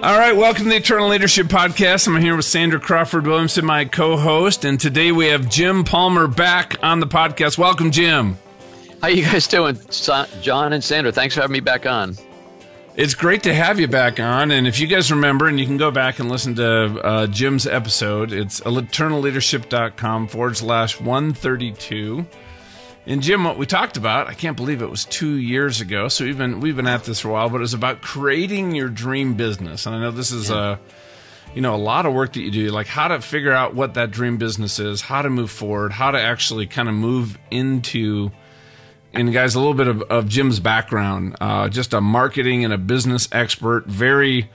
All right, welcome to the Eternal Leadership Podcast. I'm here with Sandra Crawford Williamson, my co host, and today we have Jim Palmer back on the podcast. Welcome, Jim. How you guys doing, John and Sandra? Thanks for having me back on. It's great to have you back on. And if you guys remember, and you can go back and listen to uh, Jim's episode, it's eternalleadership.com forward slash 132. And Jim, what we talked about, I can't believe it was two years ago. So we've been we've been at this for a while, but it was about creating your dream business. And I know this is yeah. a you know a lot of work that you do, like how to figure out what that dream business is, how to move forward, how to actually kind of move into. And guys, a little bit of, of Jim's background, uh, just a marketing and a business expert, very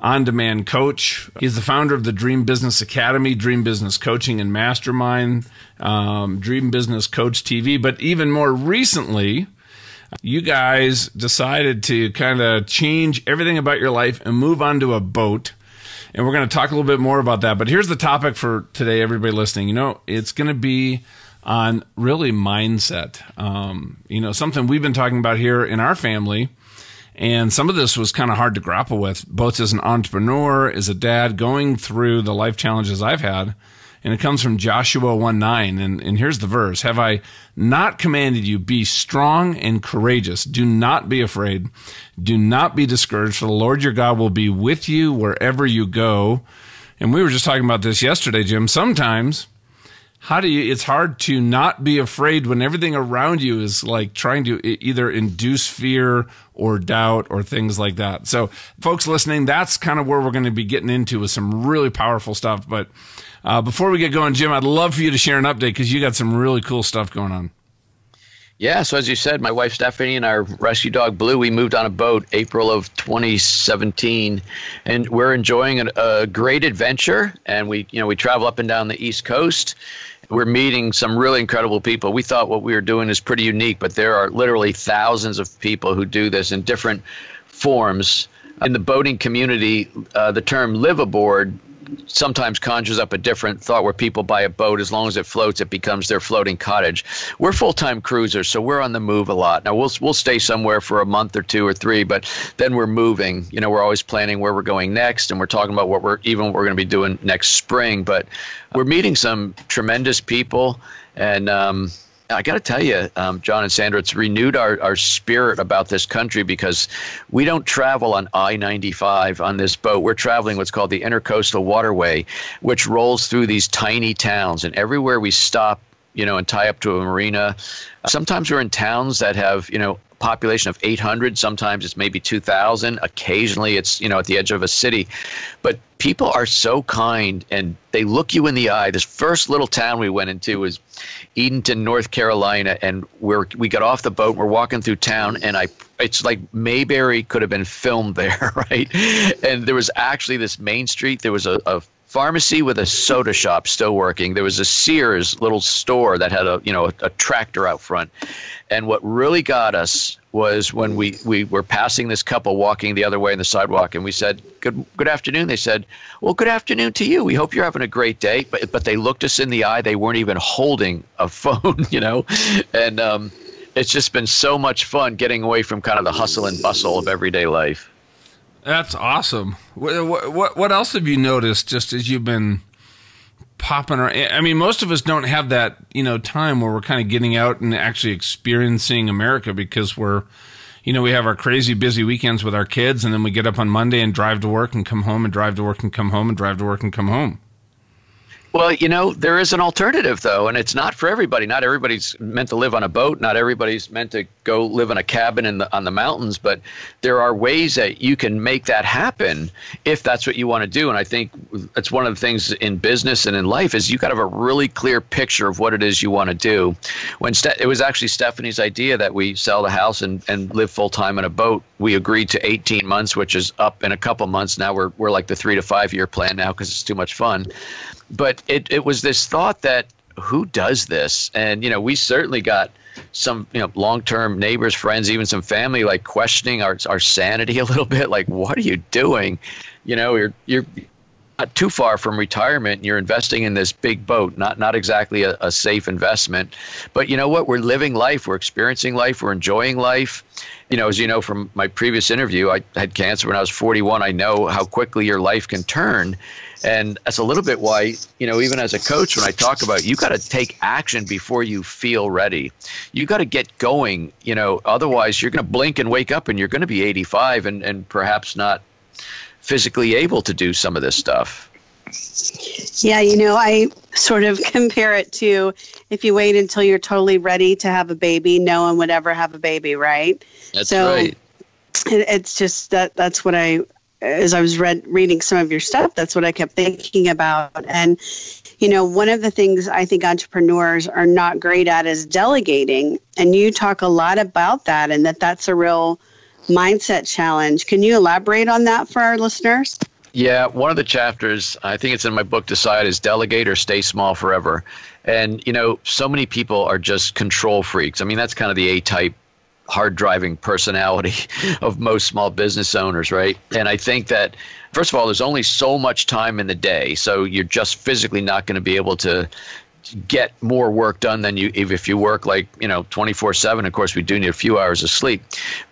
on demand coach. He's the founder of the Dream Business Academy, Dream Business Coaching and Mastermind, um, Dream Business Coach TV. But even more recently, you guys decided to kind of change everything about your life and move onto a boat. And we're going to talk a little bit more about that. But here's the topic for today, everybody listening. You know, it's going to be on really mindset. Um, you know, something we've been talking about here in our family and some of this was kind of hard to grapple with, both as an entrepreneur, as a dad, going through the life challenges I've had. And it comes from Joshua 1 9. And, and here's the verse Have I not commanded you, be strong and courageous? Do not be afraid. Do not be discouraged, for the Lord your God will be with you wherever you go. And we were just talking about this yesterday, Jim. Sometimes how do you it's hard to not be afraid when everything around you is like trying to either induce fear or doubt or things like that so folks listening that's kind of where we're going to be getting into with some really powerful stuff but uh, before we get going jim i'd love for you to share an update because you got some really cool stuff going on yeah, so as you said, my wife Stephanie and our rescue dog Blue, we moved on a boat April of 2017, and we're enjoying a, a great adventure. And we, you know, we travel up and down the East Coast we're meeting some really incredible people. We thought what we were doing is pretty unique, but there are literally thousands of people who do this in different forms. In the boating community, uh, the term live aboard sometimes conjures up a different thought where people buy a boat as long as it floats it becomes their floating cottage. We're full-time cruisers so we're on the move a lot. Now we'll we'll stay somewhere for a month or two or three but then we're moving. You know we're always planning where we're going next and we're talking about what we're even what we're going to be doing next spring but we're meeting some tremendous people and um, I got to tell you, um, John and Sandra, it's renewed our, our spirit about this country because we don't travel on I 95 on this boat. We're traveling what's called the Intercoastal Waterway, which rolls through these tiny towns. And everywhere we stop, you know, and tie up to a marina, sometimes we're in towns that have, you know, population of 800 sometimes it's maybe 2000 occasionally it's you know at the edge of a city. But people are so kind and they look you in the eye. This first little town we went into was edenton north carolina and we're we got off the boat. We're walking through town and i it's like mayberry could have been filmed there right? And there was actually this main street. There was a, a pharmacy with a soda shop still working. There was a Sears little store that had a you know a, a, tractor out front. And what really got us was when we, we were passing this couple walking the other way on the sidewalk, and we said, "Good good afternoon." They said, "Well, good afternoon to you. We hope you're having a great day." But but they looked us in the eye. They weren't even holding a phone, you know, and um, it's just been so much fun getting away from kind of the hustle and bustle of everyday life. That's awesome. What, what, what else have you noticed just as you've been popping around? I mean, most of us don't have that, you know, time where we're kind of getting out and actually experiencing America because we're, you know, we have our crazy busy weekends with our kids and then we get up on Monday and drive to work and come home and drive to work and come home and drive to work and come home. Well, you know, there is an alternative though, and it's not for everybody. Not everybody's meant to live on a boat. Not everybody's meant to go live in a cabin in the on the mountains, but there are ways that you can make that happen if that's what you want to do. And I think that's one of the things in business and in life is you got to have a really clear picture of what it is you want to do. When Ste- it was actually Stephanie's idea that we sell the house and, and live full time in a boat, we agreed to 18 months, which is up in a couple months. Now we're we're like the three to five year plan now because it's too much fun but it, it was this thought that who does this? And, you know, we certainly got some, you know, long term neighbors, friends, even some family like questioning our, our sanity a little bit. Like, what are you doing? You know, you're, you're, not too far from retirement and you're investing in this big boat not not exactly a, a, safe investment but you know what we're living life we're experiencing life we're enjoying life you know as you know from my previous interview i had cancer when i was 41 i know how quickly your life can turn and that's a little bit why you know even as a coach when i talk about you got to take action before you feel ready you got to get going you know otherwise you're going to blink and wake up and you're going to be 85 and, and perhaps not physically able to do some of this stuff. Yeah, you know, I sort of compare it to if you wait until you're totally ready to have a baby, no one would ever have a baby, right? That's so right. It, it's just that that's what I as I was read, reading some of your stuff, that's what I kept thinking about. And, you know, one of the things I think entrepreneurs are not great at is delegating. And you talk a lot about that and that that's a real mindset challenge. Can you elaborate on that for our listeners? Yeah, one of the chapters, I think it's in my book, Decide, is delegate or stay small forever. And, you know, so many people are just control freaks. I mean, that's kind of the A type hard driving personality of most small business owners, right? And I think that, first of all, there's only so much time in the day. So you're just physically not going to be able to get more work done than you if you work like you know 24 7 of course we do need a few hours of sleep.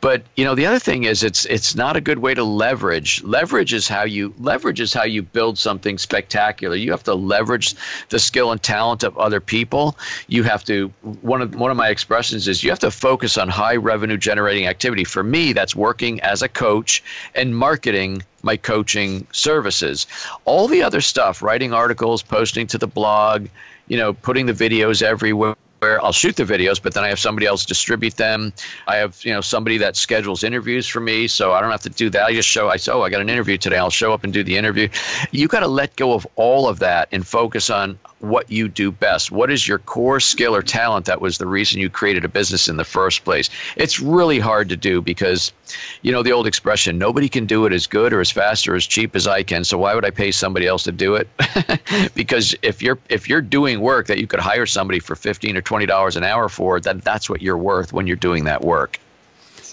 But you know the other thing is it's it's not a good way to leverage. Leverage is how you leverage is how you build something spectacular. You have to leverage the skill and talent of other people. You have to one of one of my expressions is you have to focus on high revenue generating activity. For me that's working as a coach and marketing my coaching services. All the other stuff writing articles posting to the blog you know, putting the videos everywhere where I'll shoot the videos, but then I have somebody else distribute them. I have you know somebody that schedules interviews for me, so I don't have to do that. I just show I say, oh, I got an interview today. I'll show up and do the interview. You got to let go of all of that and focus on what you do best. What is your core skill or talent that was the reason you created a business in the first place? It's really hard to do because, you know, the old expression, nobody can do it as good or as fast or as cheap as I can. So why would I pay somebody else to do it? because if you're if you're doing work that you could hire somebody for 15 or $20 an hour for, then that's what you're worth when you're doing that work.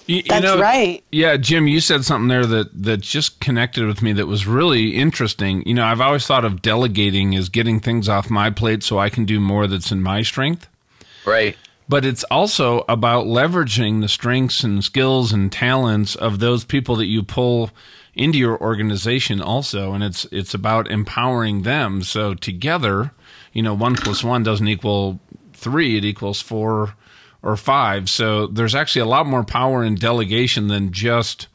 You, That's know, right. Yeah, Jim, you said something there that that just connected with me that was really interesting. You know, I've always thought of delegating as getting things off my plate so I can do more that's in my strength. Right. But it's also about leveraging the strengths and skills and talents of those people that you pull into your organization also and it's it's about empowering them so together you know one plus one doesn't equal three, it equals four or five. So there's actually a lot more power in delegation than just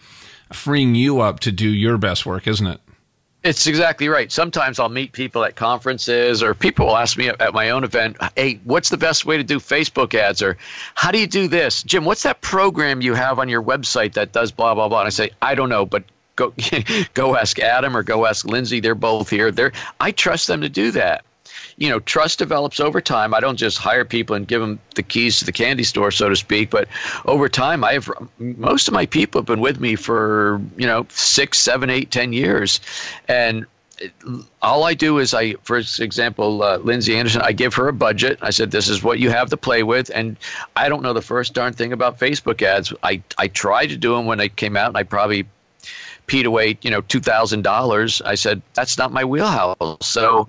freeing you up to do your best work, isn't it? It's exactly right. Sometimes I'll meet people at conferences, or people will ask me at my own event, "Hey, what's the best way to do Facebook ads?" Or, "How do you do this, Jim? What's that program you have on your website that does blah blah blah?" And I say, "I don't know, but go go ask Adam or go ask Lindsay. They're both here. They're I trust them to do that you know, trust develops over time. I don't just hire people and give them the keys to the candy store, so to speak. But over time, I have most of my people have been with me for you know six, seven, eight, ten years, and all I do is I, for example, uh, Lindsay Anderson, I give her a budget. I said, this is what you have to play with. And I don't know the first darn thing about Facebook ads. I, I tried to do them when they came out and I probably peed away, you know, $2,000. I said, that's not my wheelhouse. So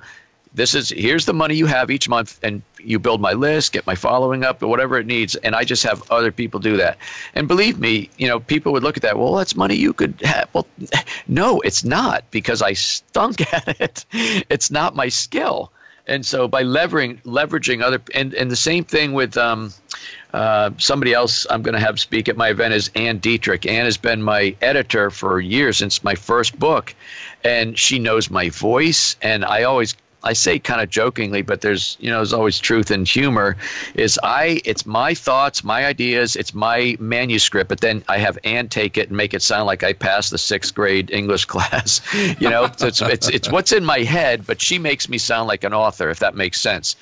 this is here's the money you have each month and you build my list get my following up or whatever it needs and i just have other people do that and believe me you know people would look at that well that's money you could have well no it's not because i stunk at it it's not my skill and so by leveraging leveraging other and, and the same thing with um, uh, somebody else I'm going to have speak at my event is Ann Dietrich. Ann has been my editor for years since my first book, and she knows my voice. And I always I say kind of jokingly, but there's you know there's always truth in humor. Is I it's my thoughts, my ideas, it's my manuscript, but then I have Anne take it and make it sound like I passed the sixth grade English class. you know, it's, it's it's what's in my head, but she makes me sound like an author, if that makes sense.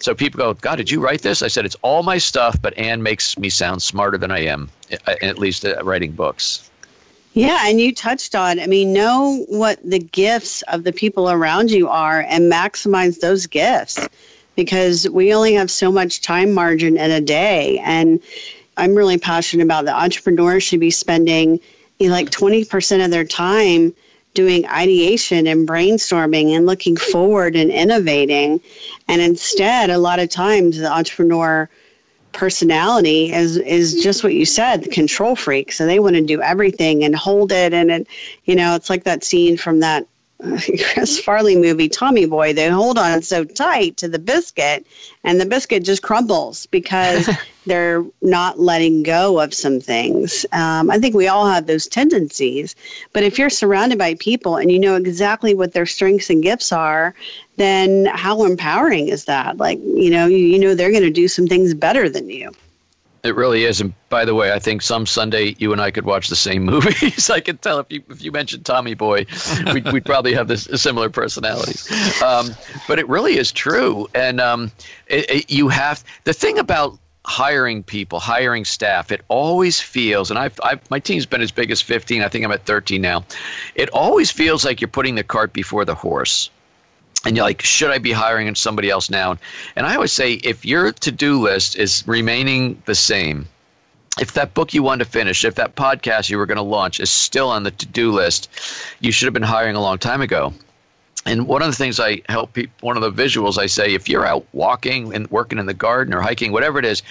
So people go, God, did you write this? I said it's all my stuff, but Anne makes me sound smarter than I am, at least at writing books. Yeah, and you touched on, I mean, know what the gifts of the people around you are and maximize those gifts because we only have so much time margin in a day. And I'm really passionate about the entrepreneurs should be spending know, like 20% of their time doing ideation and brainstorming and looking forward and innovating. And instead, a lot of times the entrepreneur personality is is just what you said, the control freak. So they want to do everything and hold it and it you know, it's like that scene from that Chris Farley movie, Tommy Boy, they hold on so tight to the biscuit, and the biscuit just crumbles because they're not letting go of some things. Um, I think we all have those tendencies, but if you're surrounded by people and you know exactly what their strengths and gifts are, then how empowering is that? Like, you know, you, you know they're going to do some things better than you. It really is. And by the way, I think some Sunday you and I could watch the same movies. I can tell if you if you mentioned Tommy Boy, we'd, we'd probably have this similar personalities. Um, but it really is true. And um, it, it, you have the thing about hiring people, hiring staff, it always feels, and I've, I've, my team's been as big as 15. I think I'm at 13 now. It always feels like you're putting the cart before the horse and you're like, should I be hiring somebody else now? And I always say, if your to do list is remaining the same, if that book you want to finish, if that podcast you were going to launch is still on the to do list, you should have been hiring a long time ago and one of the things I help people, one of the visuals I say, if you're out walking and working in the garden or hiking, whatever it is,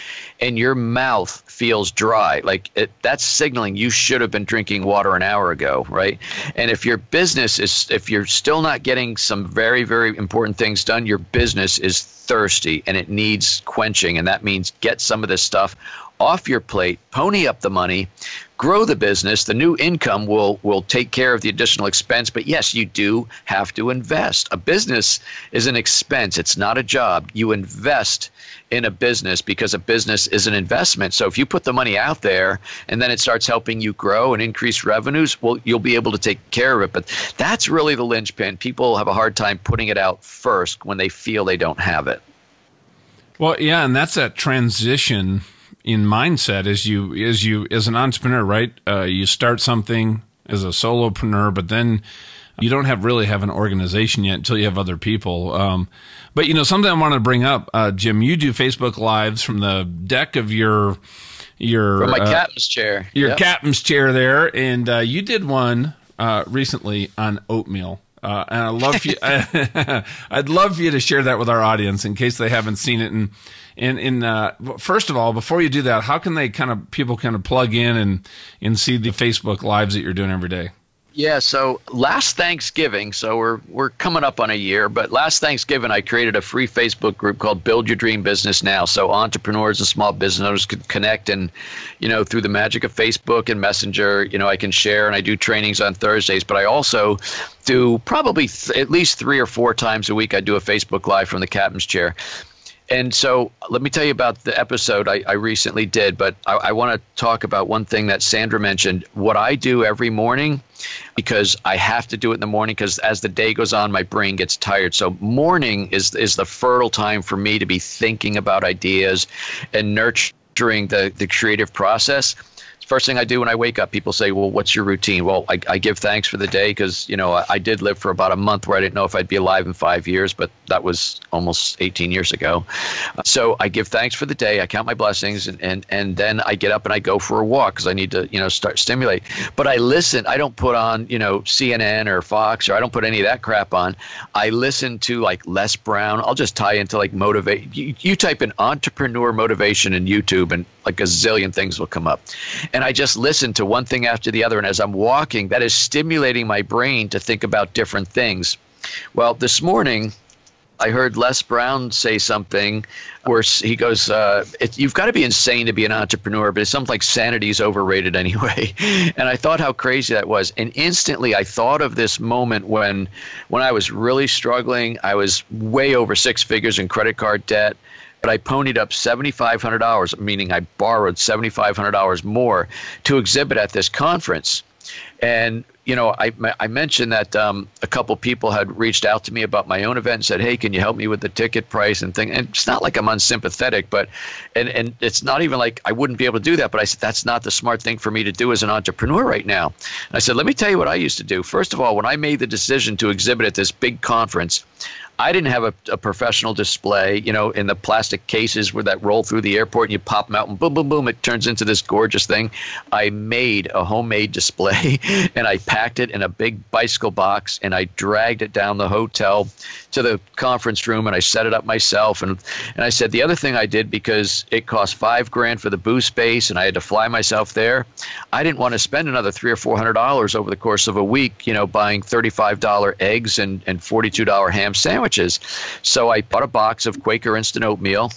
and your mouth feels dry, like it, that's signaling you should have been drinking water an hour ago, right? And if your business is, if you're still not getting some very, very important things done, your business is thirsty and it needs quenching. And that means get some of this stuff off your plate, pony up the money, grow the business. The new income will will take care of the additional expense. But yes, you do have to invest. A business is an expense. It's not a job. You invest in a business because a business is an investment. So if you put the money out there and then it starts helping you grow and increase revenues, well, you'll be able to take care of it. But that's really the linchpin. People have a hard time putting it out first when they feel they don't have it. Well, yeah, and that's that transition in mindset as you as you as an entrepreneur, right? Uh, you start something as a solopreneur, but then you don't have really have an organization yet until you have other people. Um, but you know, something I wanted to bring up, uh, Jim, you do Facebook lives from the deck of your your from my uh, captain's chair, your yep. captain's chair there, and uh, you did one uh, recently on oatmeal. Uh, and I love you. I'd love for you to share that with our audience in case they haven't seen it. And and in uh, first of all, before you do that, how can they kind of people kind of plug in and and see the Facebook lives that you're doing every day? Yeah, so last Thanksgiving, so we're we're coming up on a year, but last Thanksgiving I created a free Facebook group called Build Your Dream Business Now, so entrepreneurs and small business owners could connect and you know through the magic of Facebook and Messenger, you know I can share and I do trainings on Thursdays, but I also do probably th- at least 3 or 4 times a week I do a Facebook live from the captain's chair and so let me tell you about the episode I, I recently did, but I, I want to talk about one thing that Sandra mentioned. What I do every morning, because I have to do it in the morning, because as the day goes on, my brain gets tired. So morning is is the fertile time for me to be thinking about ideas and nurturing the the creative process first thing I do when I wake up, people say, "Well, what's your routine?" Well, I, I give thanks for the day because you know I, I, did live for about a month where I didn't know if I'd be alive in five years, but that was almost 18 years ago. So I give thanks for the day. I count my blessings, and and, and then I get up and I go for a walk because I need to you know start stimulate. But I listen. I don't put on you know CNN or Fox or I don't put any of that crap on. I listen to like Les Brown. I'll just tie into like motivate. You, you type in entrepreneur motivation in YouTube and like a zillion things will come up. And I just listen to one thing after the other. And as I'm walking, that is stimulating my brain to think about different things. Well, this morning, I heard Les Brown say something where he goes, uh, it, "You've got to be insane to be an entrepreneur," but it's something like sanity is overrated anyway. and I thought how crazy that was, and instantly I thought of this moment when, when I was really struggling. I was way over six figures in credit card debt but I ponied up $7,500, meaning I borrowed $7,500 more to exhibit at this conference. And you know, I, I mentioned that um, a couple people had reached out to me about my own event and said, "Hey, can you help me with the ticket price and thing?" And it's not like I'm unsympathetic, but and and it's not even like I wouldn't be able to do that. But I said that's not the smart thing for me to do as an entrepreneur right now. And I said, "Let me tell you what I used to do. First of all, when I made the decision to exhibit at this big conference, I didn't have a, a, professional display, you know, in the plastic cases where that roll through the airport and you pop them out and boom, boom, boom, it turns into this gorgeous thing. I made a homemade display and I packed it in a big bicycle box and I dragged it down the hotel to the conference room and I set it up myself. And, and I said, the other thing I did because it cost five grand for the booth space and I had to fly myself there, I didn't want to spend another three or four hundred dollars over the course of a week, you know, buying $35 eggs and, and $42 ham sandwiches. So I bought a box of Quaker instant oatmeal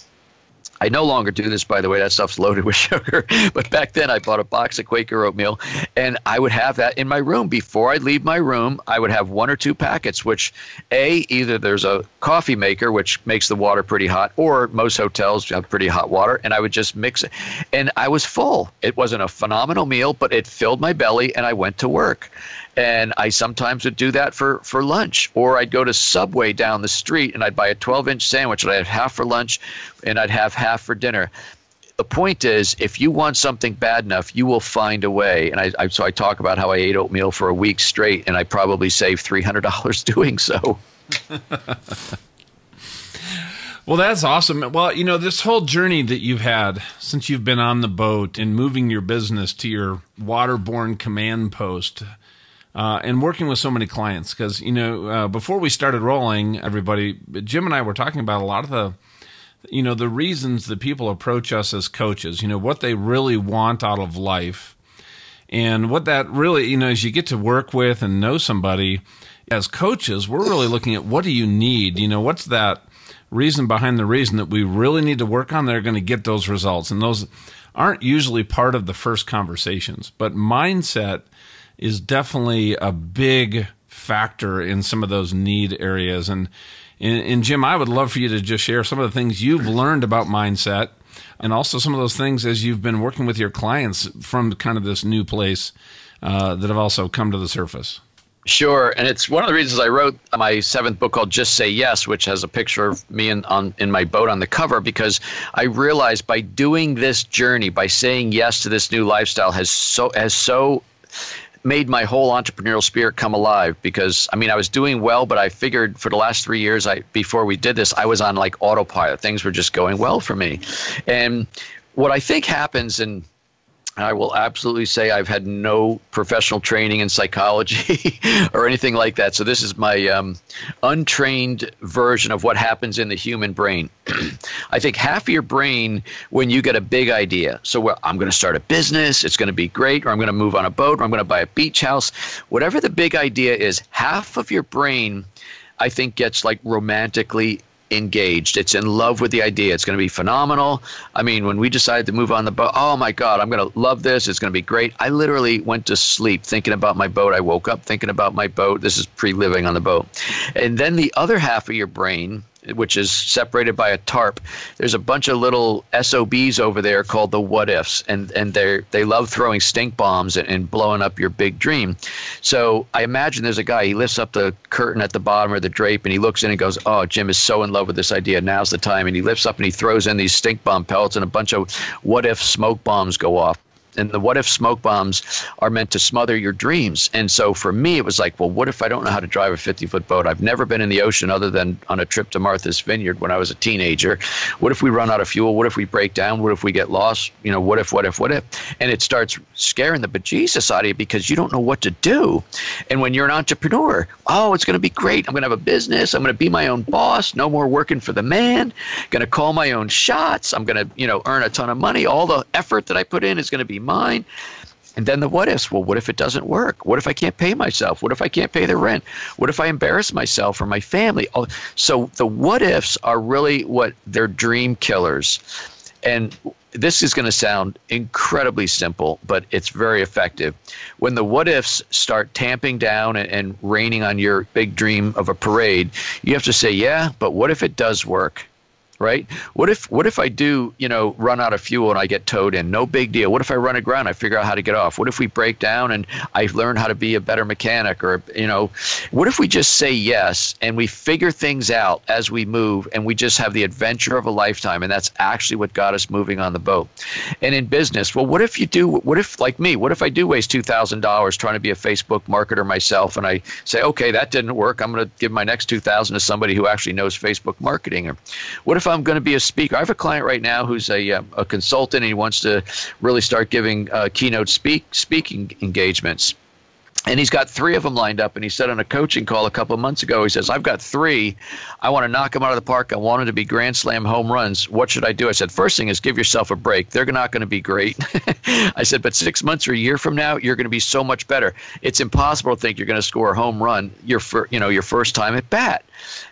I no longer do this, by the way. That stuff's loaded with sugar. But back then, I bought a box of Quaker oatmeal, and I would have that in my room. Before I leave my room, I would have one or two packets, which, A, either there's a coffee maker, which makes the water pretty hot, or most hotels have pretty hot water, and I would just mix it. And I was full. It wasn't a phenomenal meal, but it filled my belly, and I went to work and I sometimes would do that for for lunch. Or I'd go to Subway down the street and I'd buy a 12 inch sandwich and I'd have half for lunch and I'd have half for dinner. The point is, if you want something bad enough, you will find a way. And I, I so I talk about how I ate oatmeal for a week straight, and I probably saved three hundred dollars doing so. Well, that's awesome. Well, you know, this whole journey that you've had since you've been on the boat and moving your business to your waterborne command post, uh, and working with so many clients because you know uh, before we started rolling everybody jim and i were talking about a lot of the you know the reasons that people approach us as coaches you know what they really want out of life. And what that really you know as you get to work with and know somebody as coaches we're really looking at what do you need? You know what's that reason behind the reason that we really need to work on that are going to get those results? And those aren't usually part of the first conversations but mindset is definitely a big factor in some of those need areas. And, and, and Jim, I would love for you to just share some of the things you've learned about mindset and also some of those things as you've been working with your clients from kind of this new place uh, that have also come to the surface. Sure, and it's one of the reasons I wrote my seventh book called "Just Say Yes," which has a picture of me in on in my boat on the cover, because I realized by doing this journey, by saying yes to this new lifestyle, has so has so made my whole entrepreneurial spirit come alive because I mean I was doing well, but I figured for the last three years I before we did this I was on like autopilot. Things were just going well for me, and what I think happens and I will absolutely say I've had no professional training in psychology or anything like that. So this is my um, untrained version of what happens in the human brain. I think half of your brain when you get a big idea. So well, I'm going to start a business. It's going to be great, or I'm going to move on a boat, or I'm going to buy a beach house. Whatever the big idea is, half of your brain I think gets like romantically engaged. It's in love with the idea. It's going to be phenomenal. I mean, when we decided to move on the boat, oh my God, I'm going to love this. It's going to be great. I literally went to sleep thinking about my boat. I woke up thinking about my boat. This is pre living on the boat. And then the other half of your brain, which is separated by a tarp. There's a bunch of little SOBs over there called the what ifs, and and they they love throwing stink bombs and, and blowing up your big dream. So I imagine there's a guy. He lifts up the curtain at the bottom or the drape, and he looks in and goes, "Oh, Jim is so in love with this idea. Now's the time." And he lifts up and he throws in these stink bomb pellets, and a bunch of what if smoke bombs go off and the what if smoke bombs are meant to smother your dreams. And so for me, it was like, well, what if I don't know how to drive a 50 foot boat? I've never been in the ocean other than on a trip to Martha's Vineyard when I was a teenager. What if we run out of fuel? What if we break down? What if we get lost? You know, what if, what if, what if? And it starts scaring the bejesus out of you because you don't know what to do. And when you're an entrepreneur, oh, it's going to be great. I'm going to have a business. I'm going to be my own boss. No more working for the man. Going to call my own shots. I'm going to, you know, earn a ton of money. All the effort that I put in is going to be mine. And then the what ifs. Well, what if it doesn't work? What if I can't pay myself? What if I can't pay the rent? What if I embarrass myself or my family? Oh, so the what ifs are really what they're dream killers. And this is going to sound incredibly simple, but it's very effective. When the what ifs start tamping down and, and raining on your big dream of a parade, you have to say, yeah, but what if it does work? Right? What if what if I do, you know, run out of fuel and I get towed in? No big deal. What if I run aground? I figure out how to get off. What if we break down and I learn how to be a better mechanic or you know, what if we just say yes and we figure things out as we move and we just have the adventure of a lifetime and that's actually what got us moving on the boat. And in business, well, what if you do what if like me, what if I do waste $2,000 trying to be a Facebook marketer myself and I say, "Okay, that didn't work. I'm going to give my next 2000 to somebody who actually knows Facebook marketing." Or what if if I'm going to be a speaker, I have a client right now who's a, uh, a consultant and he wants to really start giving uh, keynote speak speaking engagements. And he's got three of them lined up. And he said on a coaching call a couple of months ago, he says, I've got three. I want to knock them out of the park. I want them to be grand slam home runs. What should I do? I said, first thing is give yourself a break. They're not going to be great. I said, but six months or a year from now, you're going to be so much better. It's impossible to think you're going to score a home run your, fir- you know, your first time at bat.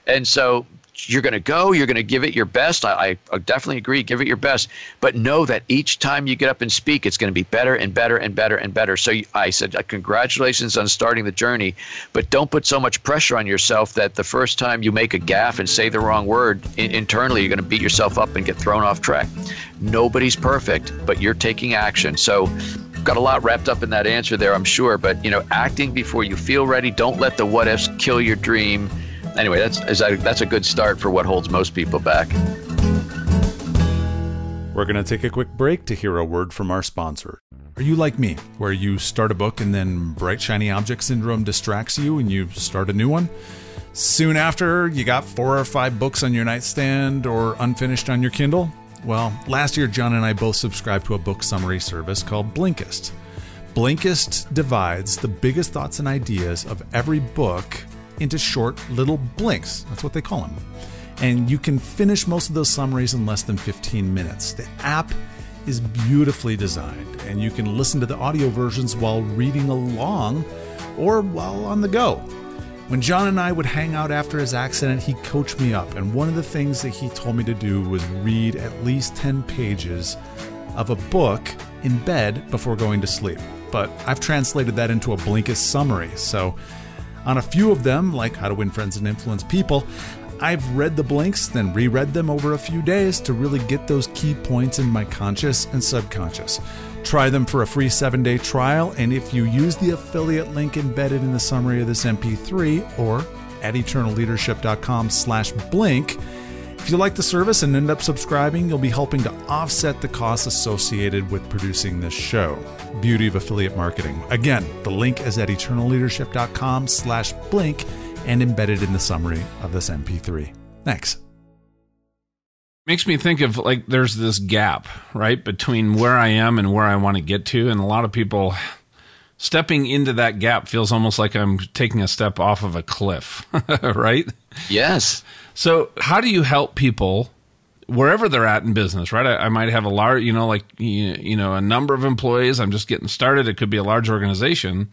And so you're going to go, you're going to give it your best. I, I, definitely agree, give it your best. But know that each time you get up and speak, it's going to be better and better and better and better. So I said, uh, congratulations on starting the journey, but don't put so much pressure on yourself that the first time you make a gaffe and say the wrong word, in, internally, you're going to beat yourself up and get thrown off track. Nobody's perfect, but you're taking action. So got a lot wrapped up in that answer there, I'm sure. But, you know, acting before you feel ready, don't let the what ifs kill your dream anyway, that's that's a good start for what holds most people back. We're going to take a quick break to hear a word from our sponsor. Are you like me, where you start a book and then bright shiny object syndrome distracts you and you start a new one? Soon after, you got four or five books on your nightstand or unfinished on your Kindle? Well, last year, John and I both subscribed to a book summary service called Blinkist. Blinkist divides the biggest thoughts and ideas of every book into short little blinks. That's what they call them. And you can finish most of those summaries in less than 15 minutes. The app is beautifully designed, and you can listen to the audio versions while reading along or while on the go. When John and I would hang out after his accident, he coached me up, and one of the things that he told me to do was read at least 10 pages of a book in bed before going to sleep. But I've translated that into a Blinkist summary, so on a few of them, like How to Win Friends and Influence People, I've read the blinks, then reread them over a few days to really get those key points in my conscious and subconscious. Try them for a free seven day trial, and if you use the affiliate link embedded in the summary of this MP3 or at eternalleadership.com slash blink, if you like the service and end up subscribing, you'll be helping to offset the costs associated with producing this show. Beauty of affiliate marketing. Again, the link is at eternalleadership.com slash blink and embedded in the summary of this MP3. Thanks. Makes me think of like there's this gap, right, between where I am and where I want to get to. And a lot of people stepping into that gap feels almost like I'm taking a step off of a cliff, right? Yes. So, how do you help people wherever they're at in business, right? I, I, might have a large, you know, like you know, a number of employees. I'm just getting started. It could be a large organization,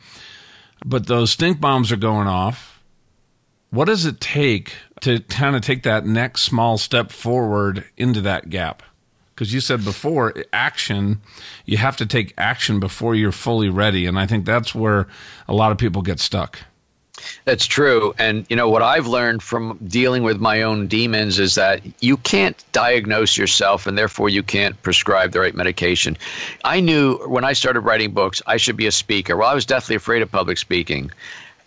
but those stink bombs are going off. What does it take to kind of take that next small step forward into that gap? Because you said before, action, you have to take action before you're fully ready, and I think that's where a lot of people get stuck. That's true. And, you know, what I've learned from dealing with my own demons is that you can't diagnose yourself and therefore you can't prescribe the right medication. I knew when I started writing books, I should be a speaker. Well, I was deathly afraid of public speaking.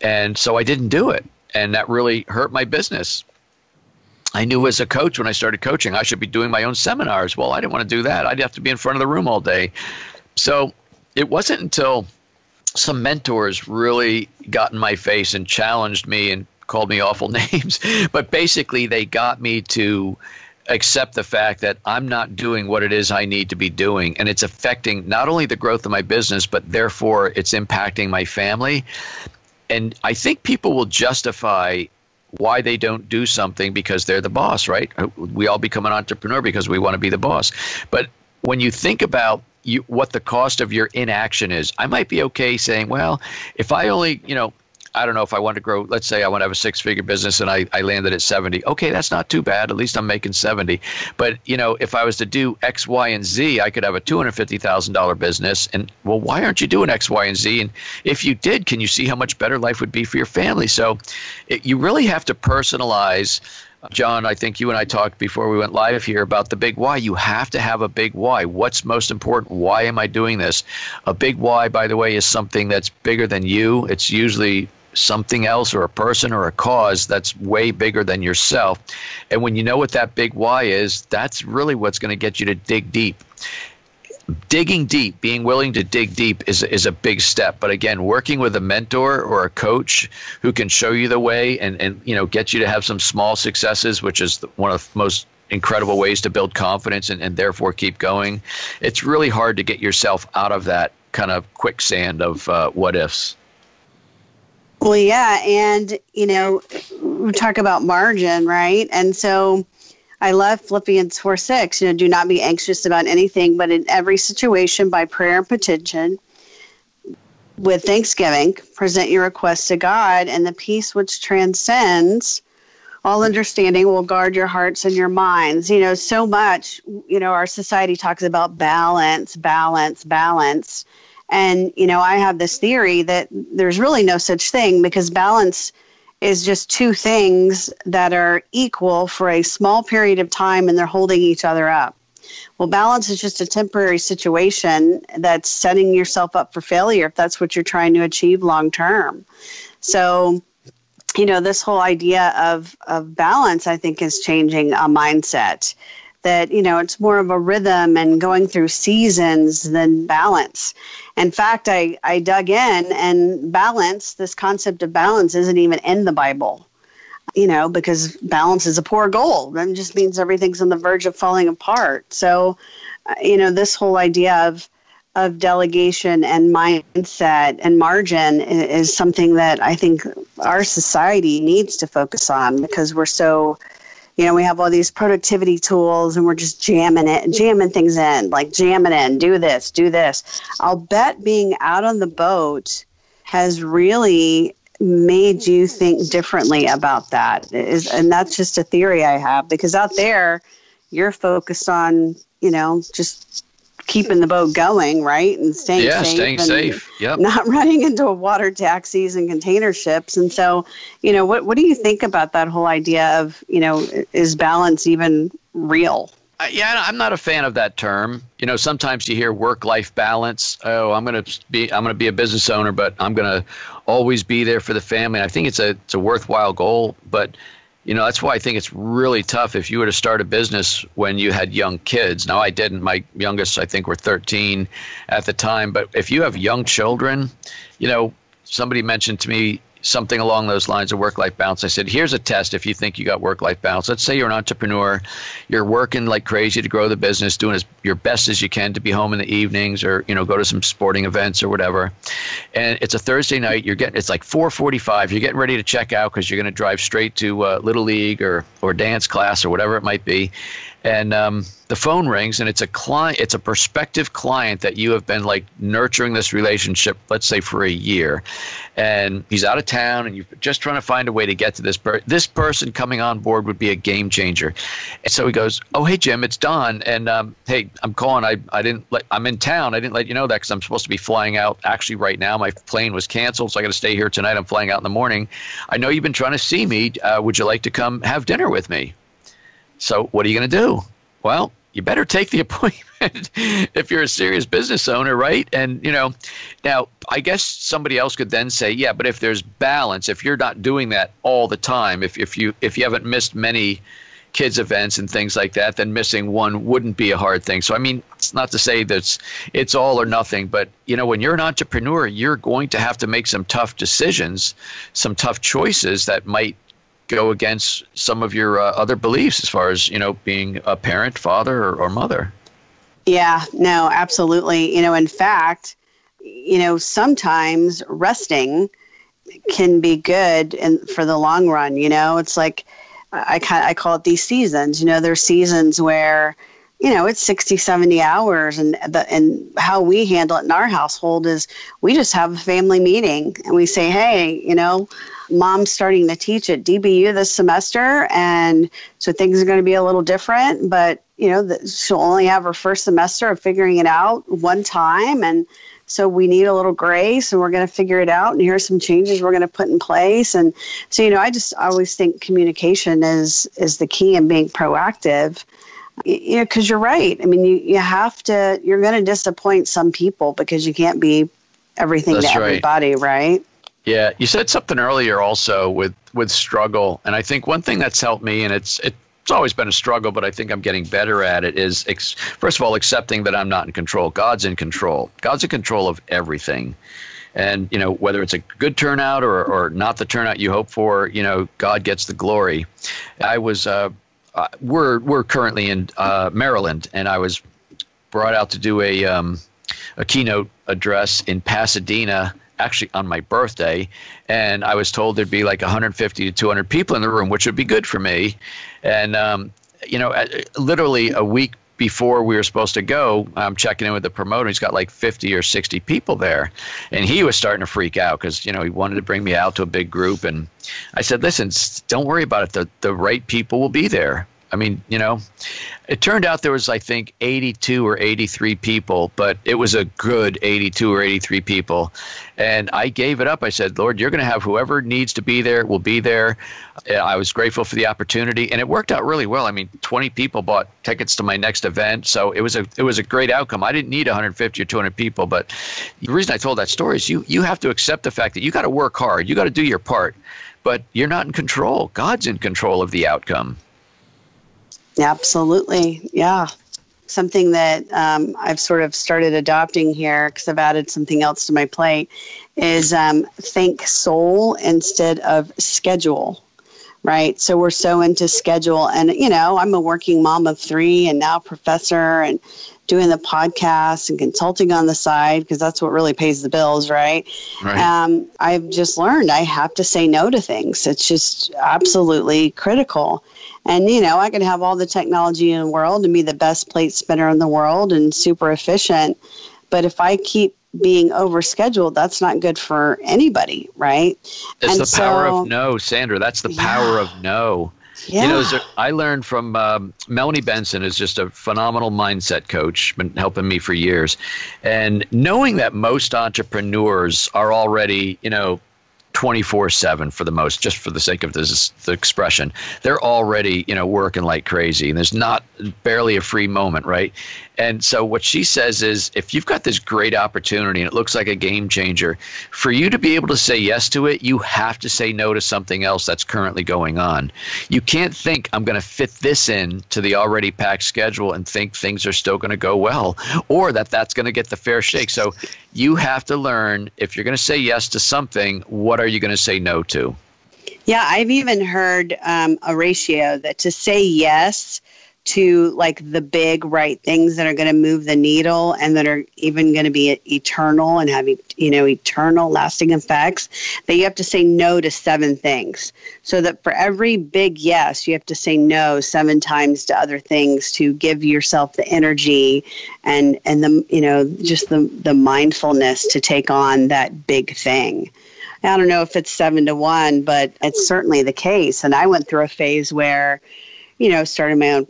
And so I didn't do it. And that really hurt my business. I knew as a coach when I started coaching, I should be doing my own seminars. Well, I didn't want to do that. I'd have to be in front of the room all day. So it wasn't until some mentors really got in my face and challenged me and called me awful names. But basically, they got me to accept the fact that I'm not doing what it is I need to be doing. And it's affecting not only the growth of my business, but therefore it's impacting my family. And I think people will justify why they don't do something because they're the boss, right? We all become an entrepreneur because we want to be the boss. But when you think about you, what the cost of your inaction is. I might be okay saying, well, if I only, you know, I don't know if I want to grow, let's say I want to have a six figure business and I, I landed at 70. Okay, that's not too bad. At least I'm making 70. But, you know, if I was to do X, Y, and Z, I could have a $250,000 business. And, well, why aren't you doing X, Y, and Z? And if you did, can you see how much better life would be for your family? So it, you really have to personalize John, I think you and I talked before we went live here about the big why. You have to have a big why. What's most important? Why am I doing this? A big why, by the way, is something that's bigger than you. It's usually something else or a person or a cause that's way bigger than yourself. And when you know what that big why is, that's really what's going to get you to dig deep digging deep, being willing to dig deep is is a big step. But again, working with a mentor or a coach who can show you the way and and you know get you to have some small successes, which is one of the most incredible ways to build confidence and, and therefore keep going. It's really hard to get yourself out of that kind of quicksand of uh, what ifs. Well, yeah, and you know, we talk about margin, right? And so I love Philippians 4 6. You know, do not be anxious about anything, but in every situation, by prayer and petition, with thanksgiving, present your requests to God, and the peace which transcends all understanding will guard your hearts and your minds. You know, so much, you know, our society talks about balance, balance, balance. And, you know, I have this theory that there's really no such thing because balance is just two things that are equal for a small period of time and they're holding each other up. Well, balance is just a temporary situation that's setting yourself up for failure if that's what you're trying to achieve long term. So, you know, this whole idea of, of balance, I think, is changing a mindset that you know it's more of a rhythm and going through seasons than balance. In fact i i dug in and balance this concept of balance isn't even in the bible you know because balance is a poor goal. That just means everything's on the verge of falling apart. So uh, you know this whole idea of of delegation and mindset and margin is something that I think our society needs to focus on because we're so you know, we have all these productivity tools and we're just jamming it, jamming things in, like jamming in, do this, do this. I'll bet being out on the boat has really made you think differently about that. Is, and that's just a theory I have because out there, you're focused on, you know, just keeping the boat going, right? And staying safe. yeah, safe. staying safe. Yep. Not running into water taxis and container ships. And so, you know, what what do you think about that whole idea of, you know, is balance even real? Uh, yeah, I'm not a fan of that term. You know, sometimes you hear work-life balance. Oh, I'm going to be I'm going to be a business owner, but I'm going to always be there for the family. I think it's a it's a worthwhile goal, but you know, that's why I think it's really tough if you were to start a business when you had young kids. Now, I didn't. My youngest, I think, were 13 at the time. But if you have young children, you know, somebody mentioned to me something along those lines of work life balance. I said, here's a test if you think you got work life balance. Let's say you're an entrepreneur, you're working like crazy to grow the business, doing as, your best as you can to be home in the evenings or, you know, go to some sporting events or whatever. And it's a Thursday night, you're getting, it's like 445, you're getting ready to check out because you're going to drive straight to uh, Little League or, or dance class or whatever it might be and um, the phone rings and it's a client it's a prospective client that you have been like nurturing this relationship let's say for a year. And he's out of town and you're just trying to find a way to get to this person this person coming on board would be a game changer. And so he goes oh hey jim it's don. And um, hey i'm calling. I, I didn't let i'm in town. I didn't let you know that because i'm supposed to be flying out. Actually right now my plane was canceled so i got to stay here tonight. I'm flying out in the morning. I know you've been trying to see me. Uh, would you like to come have dinner with me so what are you going to do? Well, you better take the appointment if you're a serious business owner, right? And you know, now I guess somebody else could then say, yeah, but if there's balance, if you're not doing that all the time, if if you if you haven't missed many kids events and things like that, then missing one wouldn't be a hard thing. So I mean, it's not to say that it's all or nothing, but you know, when you're an entrepreneur, you're going to have to make some tough decisions, some tough choices that might go against some of your uh, other beliefs as far as you know being a parent father or, or mother? Yeah no absolutely. You know in fact you know sometimes resting can be good and for the long run you know? It's like i kind i call it these seasons. You know there's seasons where you know it's 60 70 hours and the, and how we handle it in our household is we just have a family meeting and we say hey you know mom's starting to teach at DBU this semester, and so things are going to be a little different. But you know, the, she'll only have her first semester of figuring it out one time, and So we need a little grace and we're going to figure it out. And here's some changes we're going to put in place. And so, you know, I just always think communication is, is the key in being proactive. You know, because you're right. I mean, you, you have to, you're going to disappoint some people because you can't be everything That's to right. everybody, right? Yeah, you said something earlier also with with struggle, and I think one thing that's helped me, and it's it's always been a struggle, but I think I'm getting better at it. Is ex- first of all accepting that I'm not in control. God's in control. God's in control of everything, and you know whether it's a good turnout or or not the turnout you hope for, you know God gets the glory. I was uh, uh we're we're currently in uh, Maryland, and I was brought out to do a um, a keynote address in Pasadena actually on my birthday and i was told there'd be like 150 to 200 people in the room which would be good for me. And um, you know literally a week before we were supposed to go i'm checking in with the promoter he's got like 50 or 60 people there. And he was starting to freak out because you know he wanted to bring me out to a big group. And i said listen don't worry about it. The, the right people will be there I mean, you know, it turned out there was, I think, 82 or 83 people, but it was a good 82 or 83 people. And I gave it up. I said, Lord, you're going to have whoever needs to be there will be there. I was grateful for the opportunity, and it worked out really well. I mean, 20 people bought tickets to my next event, so it was a it was a great outcome. I didn't need 150 or 200 people, but the reason I told that story is you you have to accept the fact that you got to work hard, you got to do your part, but you're not in control. God's in control of the outcome. Absolutely. Yeah. Something that um, I've sort of started adopting here because I've added something else to my plate is um, think soul instead of schedule. Right. So we're so into schedule. And, you know, I'm a working mom of three and now professor and doing the podcast and consulting on the side because that's what really pays the bills, right? Right. Um, I've just learned I have to say no to things. It's just absolutely critical. And, you know, I could have all the technology in the world and be the best plate spinner in the world and super efficient. But if I keep being overscheduled, that's not good for anybody, right? It's And the power so- of no, Sandra. That's the power Yeah. of no. Yeah. You know, I learned from um, Melanie Benson is just a phenomenal mindset coach, been helping me for years, and knowing that most entrepreneurs are already, you know. 24 7 for the most just for the sake of this the expression. They're already you know working like crazy and there's not barely a free moment right? And so what she says is if you've got this great opportunity and it looks like a game changer for you to be able to say yes to it you have to say no to something else that's currently going on. You can't think i'm going to fit this in to the already packed schedule and think things are still going to go well or that that's going to get the fair shake. So you have to learn if you're going to say yes to something what are you going to say no to? Yeah, I've even heard um, a ratio that to say yes to like the big right things that are going to move the needle and that are even going to be eternal and have you know eternal lasting effects that you have to say no to seven things. So that for every big yes you have to say no seven times to other things to give yourself the energy and and the you know just the the mindfulness to take on that big thing I don't know if it's seven to one, but it's certainly the case. And I went through a phase where, you know, started my own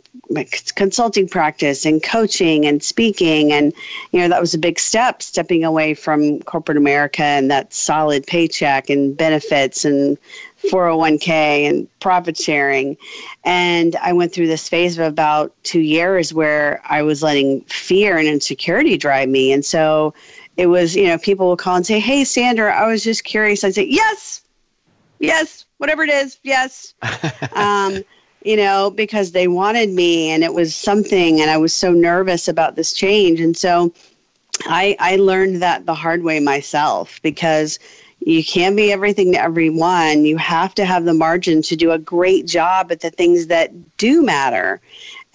consulting practice and coaching and speaking. And, you know, that was a big step, stepping away from corporate America and that solid paycheck and benefits and 401k and profit sharing. And I went through this phase of about two years where I was letting fear and insecurity drive me. And so, it was, you know, people would call and say, Hey, Sandra, I was just curious. I'd say, Yes, yes, whatever it is, yes. um, you know, because they wanted me and it was something, and I was so nervous about this change. And so I, I learned that the hard way myself because you can't be everything to everyone. You have to have the margin to do a great job at the things that do matter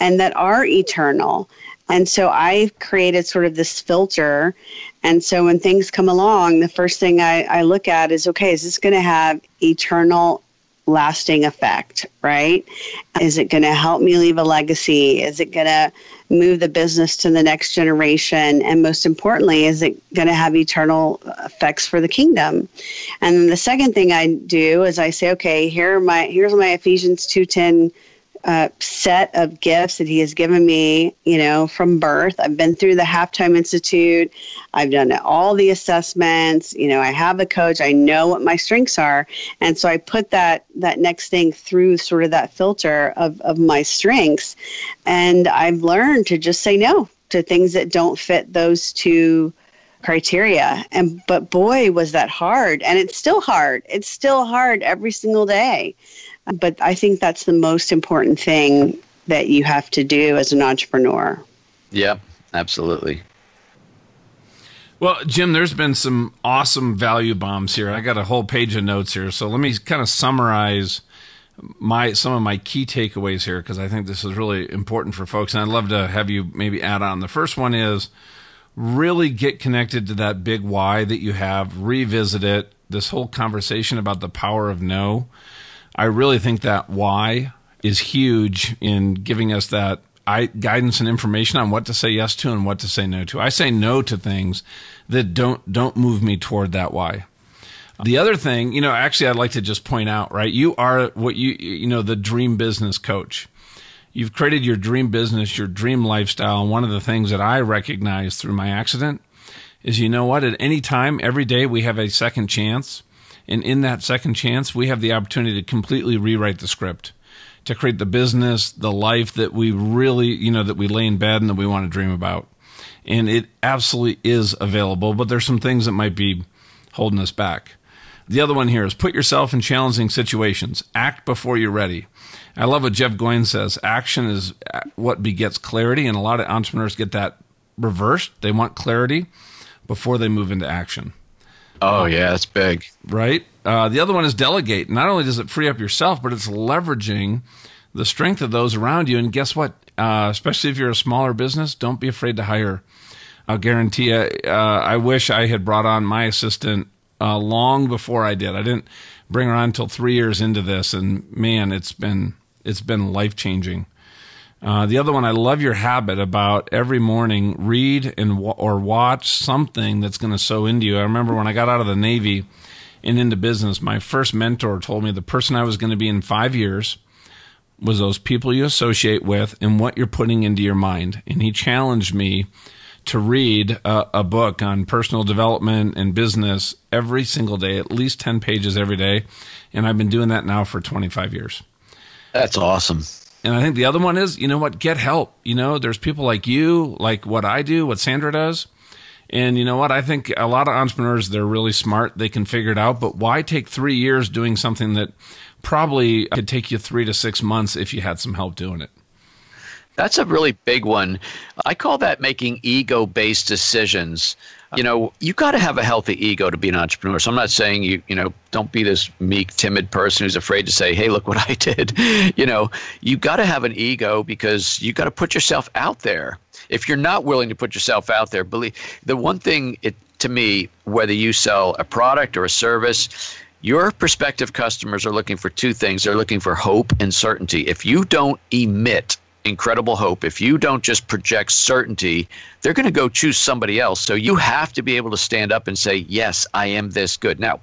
and that are eternal. And so I created sort of this filter. And so when things come along, the first thing I, I look at is okay, is this going to have eternal lasting effect, right? Is it going to help me leave a legacy? Is it going to move the business to the next generation? And most importantly, is it going to have eternal effects for the kingdom? And then the second thing I do is I say, okay, here my here's my Ephesians 2:10 uh, set of gifts that he has given me, you know, from birth. I've been through the Halftime Institute. I've done all the assessments. You know, I have a coach. I know what my strengths are, and so I put that that next thing through sort of that filter of of my strengths, and I've learned to just say no to things that don't fit those two criteria and but boy was that hard and it's still hard it's still hard every single day but I think that's the most important thing that you have to do as an entrepreneur. Yeah, absolutely. Well, Jim, there's been some awesome value bombs here. I got a whole page of notes here. So let me kind of summarize my some of my key takeaways here because I think this is really important for folks and I'd love to have you maybe add on. The first one is really get connected to that big why that you have, revisit it. This whole conversation about the power of no I really think that why is huge in giving us that I, guidance and information on what to say yes to and what to say no to. I say no to things that don't don't move me toward that why. The other thing, you know, actually I'd like to just point out, right? You are what you you know, the dream business coach. You've created your dream business, your dream lifestyle, and one of the things that I recognize through my accident is you know what, at any time every day we have a second chance and in that second chance, we have the opportunity to completely rewrite the script, to create the business, the life that we really, you know, that we lay in bed and that we want to dream about. And it absolutely is available, but there's some things that might be holding us back. The other one here is put yourself in challenging situations. Act before you're ready. I love what Jeff Goins says. Action is what begets clarity, and a lot of entrepreneurs get that reversed. They want clarity before they move into action. Oh yeah, that's big. Right. Uh, the other one is delegate. Not only does it free up yourself, but it's leveraging the strength of those around you. And guess what? Uh, especially if you're a smaller business, don't be afraid to hire. I'll guarantee you. Uh, I wish I had brought on my assistant uh, long before I did. I didn't bring her on until three years into this, and man, it's been it's been life changing. Uh, the other one, I love your habit about every morning read and or watch something that's going to sow into you. I remember when I got out of the Navy and into business, my first mentor told me the person I was going to be in five years was those people you associate with and what you're putting into your mind. And he challenged me to read a, a book on personal development and business every single day, at least 10 pages every day. And I've been doing that now for 25 years. That's awesome. And I think the other one is, you know what, get help. You know, there's people like you, like what I do, what Sandra does. And you know what? I think a lot of entrepreneurs, they're really smart. They can figure it out. But why take three years doing something that probably could take you three to six months if you had some help doing it? That's a really big one. I call that making ego based decisions you know, you got to have a healthy ego to be an entrepreneur. So I'm not saying you, you know, don't be this meek, timid person who's afraid to say, "Hey, look what I did." you know, you got to have an ego because you got to put yourself out there. If you're not willing to put yourself out there, believe the one thing it to me, whether you sell a product or a service, your prospective customers are looking for two things. They're looking for hope and certainty. If you don't emit incredible hope, if you don't just project certainty, they're going to go choose somebody else. So you have to be able to stand up and say, Yes, I am this good. Now,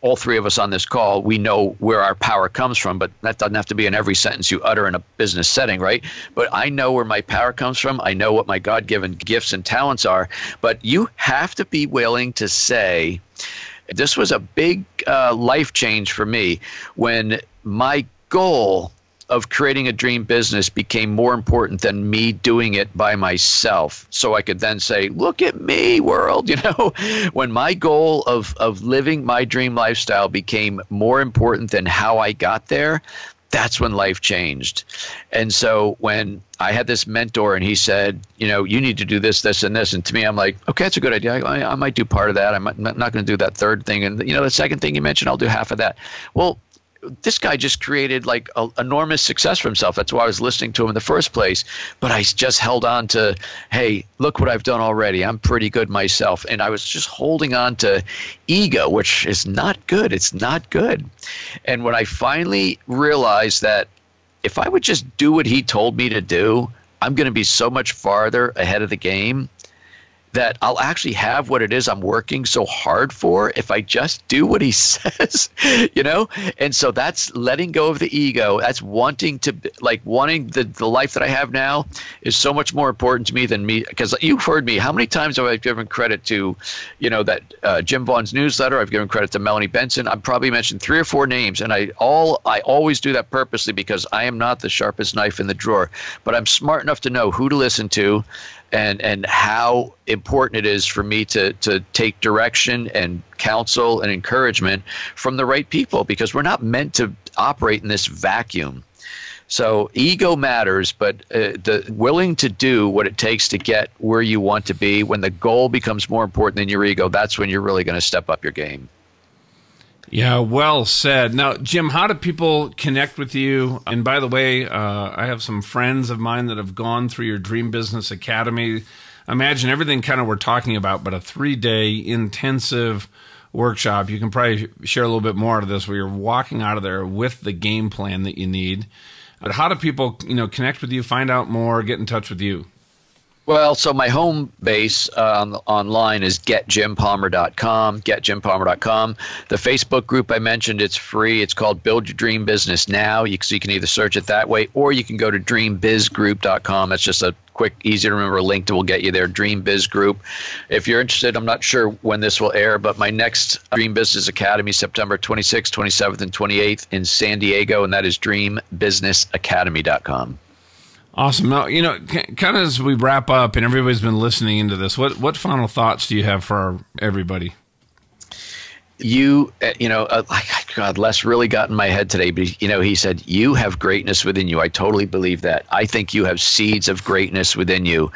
all three of us on this call, we know where our power comes from, but that doesn't have to be in every sentence you utter in a business setting, right? But I know where my power comes from. I know what my God given gifts and talents are. But you have to be willing to say, this was a big uh, life change for me when my goal of creating a dream business became more important than me doing it by myself. So I could then say, look at me, world. You know, when my goal of, of living my dream lifestyle became more important than how I got there, that's when life changed. And so when I had this mentor and he said, you know, you need to do this, this, and this. And to me, I'm like, okay, that's a good idea. I, I might do part of that. I'm not, not going to do that third thing. And, you know, the second thing you mentioned, I'll do half of that. Well, this guy just created like a, enormous success for himself. That's why I was listening to him in the first place. But I just held on to, hey, look what I've done already. I'm pretty good myself. And I was just holding on to ego, which is not good. It's not good. And when I finally realized that if I would just do what he told me to do, I'm going to be so much farther ahead of the game. That I'll actually have what it is I'm working so hard for if I just do what he says, you know? And so that's letting go of the ego. That's wanting to, like, wanting the, the life that I have now is so much more important to me than me. Because you've heard me, how many times have I given credit to, you know, that uh, Jim Rohn's newsletter? I've given credit to Melanie Benson. I've probably mentioned three or four names. And I all, I always do that purposely because I am not the sharpest knife in the drawer, but I'm smart enough to know who to listen to and and how important it is for me to to take direction and counsel and encouragement from the right people because we're not meant to operate in this vacuum. So ego matters, but uh, the willing to do what it takes to get where you want to be. When the goal becomes more important than your ego, that's when you're really going to step up your game. Yeah, well said. Now, Jim, how do people connect with you? And by the way, uh, I have some friends of mine that have gone through your Dream Business Academy. Imagine everything kind of we're talking about, but a three day intensive workshop. You can probably share a little bit more of this where you're walking out of there with the game plan that you need. But how do people, you know, connect with you, find out more, get in touch with you? Well, so my home base on, online is getjimpalmer.com, getjimpalmer.com. The Facebook group I mentioned, it's free. It's called Build Your Dream Business Now. You, so you can either search it that way or you can go to dreambizgroup.com. It's just a quick, easy to remember link that will get you there, Dream Biz Group. If you're interested, I'm not sure when this will air, but my next Dream Business Academy, September 26th, 27th, and 28th in San Diego, and that is dreambusinessacademy.com. Awesome. Now, you know, kind of as we wrap up, and everybody's been listening into this, what what final thoughts do you have for everybody? You uh, you know uh, god les really got in my head today but you know he said you have greatness within you. I totally believe that. I think you have seeds of greatness within you.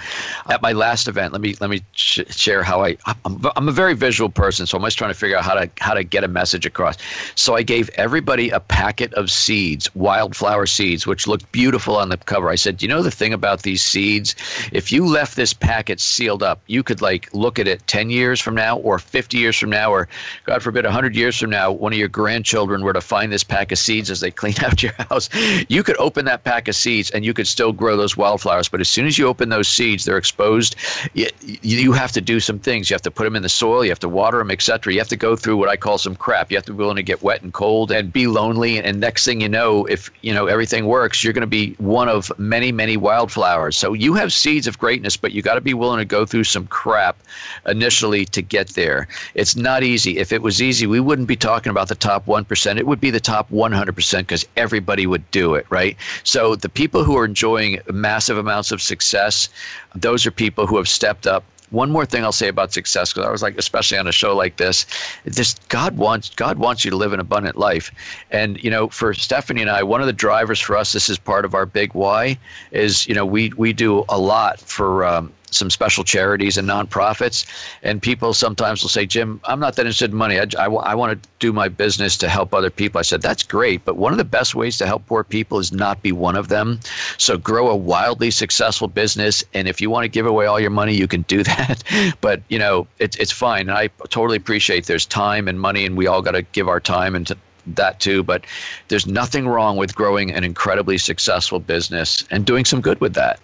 At my last event let me let me sh- share how i I'm, I'm a very visual person so i'm always trying to figure out how to how to get a message across. So i gave everybody a packet of seeds wildflower seeds which looked beautiful on the cover. I said you know the thing about these seeds? If you left this packet sealed up you could like look at it 10 years from now or 50 years from now or god forbid forbid, 100 years from now, one of your grandchildren were to find this pack of seeds as they clean out your house, you could open that pack of seeds and you could still grow those wildflowers. But as soon as you open those seeds, they're exposed. You, you have to do some things. You have to put them in the soil. You have to water them, etc. You have to go through what I call some crap. You have to be willing to get wet and cold and be lonely. And next thing you know, if you know everything works, you're going to be one of many, many wildflowers. So you have seeds of greatness, but you got to be willing to go through some crap initially to get there. It's not easy. If it was easy, we wouldn't be talking about the top 1%. It would be the top 100% because everybody would do it, right? So the people who are enjoying massive amounts of success, those are people who have stepped up one more thing I'll say about success, because I was like, especially on a show like this, this God wants God wants you to live an abundant life, and you know, for Stephanie and I, one of the drivers for us, this is part of our big why, is you know we we do a lot for um, some special charities and nonprofits. And people sometimes will say, Jim, I'm not that interested in money. I, I, I want to do my business to help other people. I said, that's great. But one of the best ways to help poor people is not be one of them. So grow a wildly successful business. And if you want to give away all your money, you can do that. but, you know, it, it's fine. And I totally appreciate there's time and money, and we all got to give our time and that too. But there's nothing wrong with growing an incredibly successful business and doing some good with that.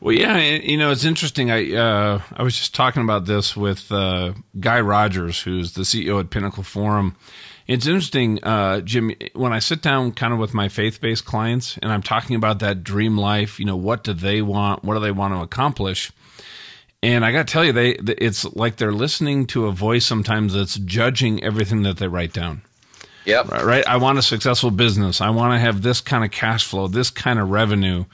Well, yeah, you know, it's interesting. I uh, I was just talking about this with uh, Guy Rogers, who's the CEO at Pinnacle Forum. It's interesting, uh, Jim, when I sit down kind of with my faith based clients and I'm talking about that dream life, you know, what do they want? What do they want to accomplish? And I got to tell you, they it's like they're listening to a voice sometimes that's judging everything that they write down. Yep. Right. I want a successful business. I want to have this kind of cash flow, this kind of revenue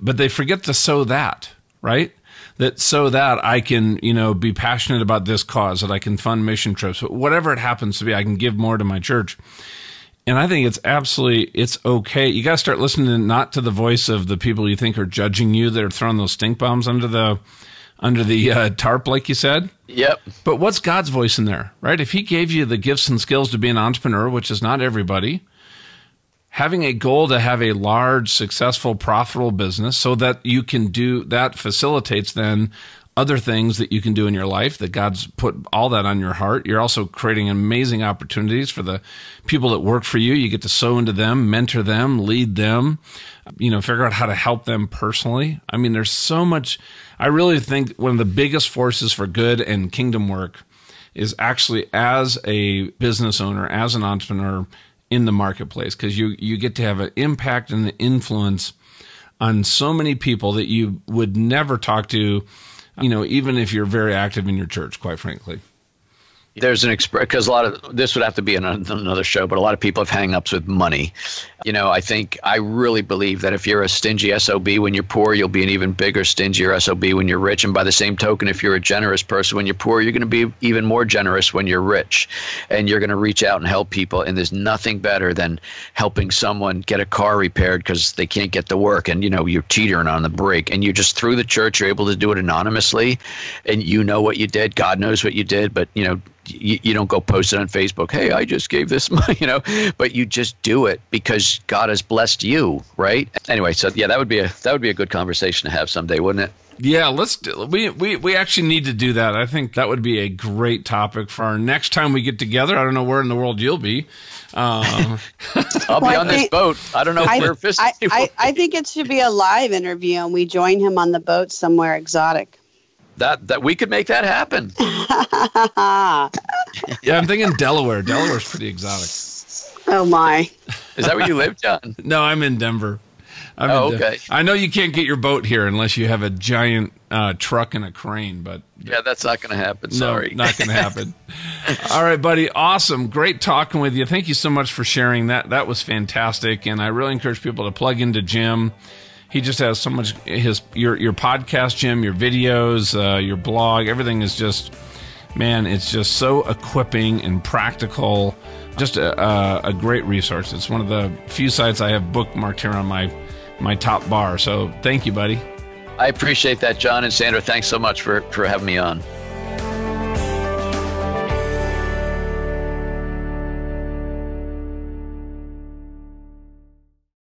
but they forget to sow that, right? That so that I can, you know, be passionate about this cause, that I can fund mission trips, whatever it happens to be, I can give more to my church. And I think it's absolutely it's okay. You got to start listening not to the voice of the people you think are judging you that are throwing those stink bombs under the under the uh, tarp, like you said. Yep. But what's God's voice in there, right? If He gave you the gifts and skills to be an entrepreneur, which is not everybody, having a goal to have a large, successful, profitable business so that you can do that facilitates then other things that you can do in your life that God's put all that on your heart. You're also creating amazing opportunities for the people that work for you. You get to sow into them, mentor them, lead them, you know, figure out how to help them personally. I mean, there's so much I really think one of the biggest forces for good and kingdom work is actually as a business owner, as an entrepreneur in the marketplace, because you you get to have an impact and an influence on so many people that you would never talk to, you know, even if you're very active in your church, quite frankly there's an express because a lot of this would have to be another show, but a lot of people have hangups with money. You know, I think I really believe that if you're a stingy SOB when you're poor, you'll be an even bigger stingier SOB when you're rich. And by the same token, if you're a generous person when you're poor, you're going to be even more generous when you're rich. And you're going to reach out and help people. And there's nothing better than helping someone get a car repaired because they can't get to work and, you know, you're teetering on the brake. And you just through the church, you're able to do it anonymously. And you know what you did. God knows what you did. But, you know, you, you don't go post it on Facebook. Hey, I just gave this money, you know, but you just do it because God has blessed you, right? Anyway, so yeah, that would be a that would be a good conversation to have someday, wouldn't it? Yeah, let's do, we we we actually need to do that. I think that would be a great topic for our next time we get together. I don't know where in the world you'll be. Um, I'll be well, on this boat. I don't know I, where I, I, I think it should be a live interview, and we join him on the boat somewhere exotic that that we could make that happen. yeah, I'm thinking Delaware. Delaware's pretty exotic. Oh my! Is that where you live, John? no, I'm in Denver. I'm oh, in okay. I know you can't get your boat here unless you have a giant uh, truck and a crane, but yeah, that's not going to happen. Sorry, no, not going to happen. All right, buddy. Awesome. Great talking with you. Thank you so much for sharing that. That was fantastic, and I really encourage people to plug into Jim he just has so much his your your podcast jim your videos uh, your blog everything is just man it's just so equipping and practical. Just a, a, a, great resource. It's one of the few sites i have bookmarked here on my my top bar. So thank you buddy. I appreciate that john and sandra. Thanks so much for for having me on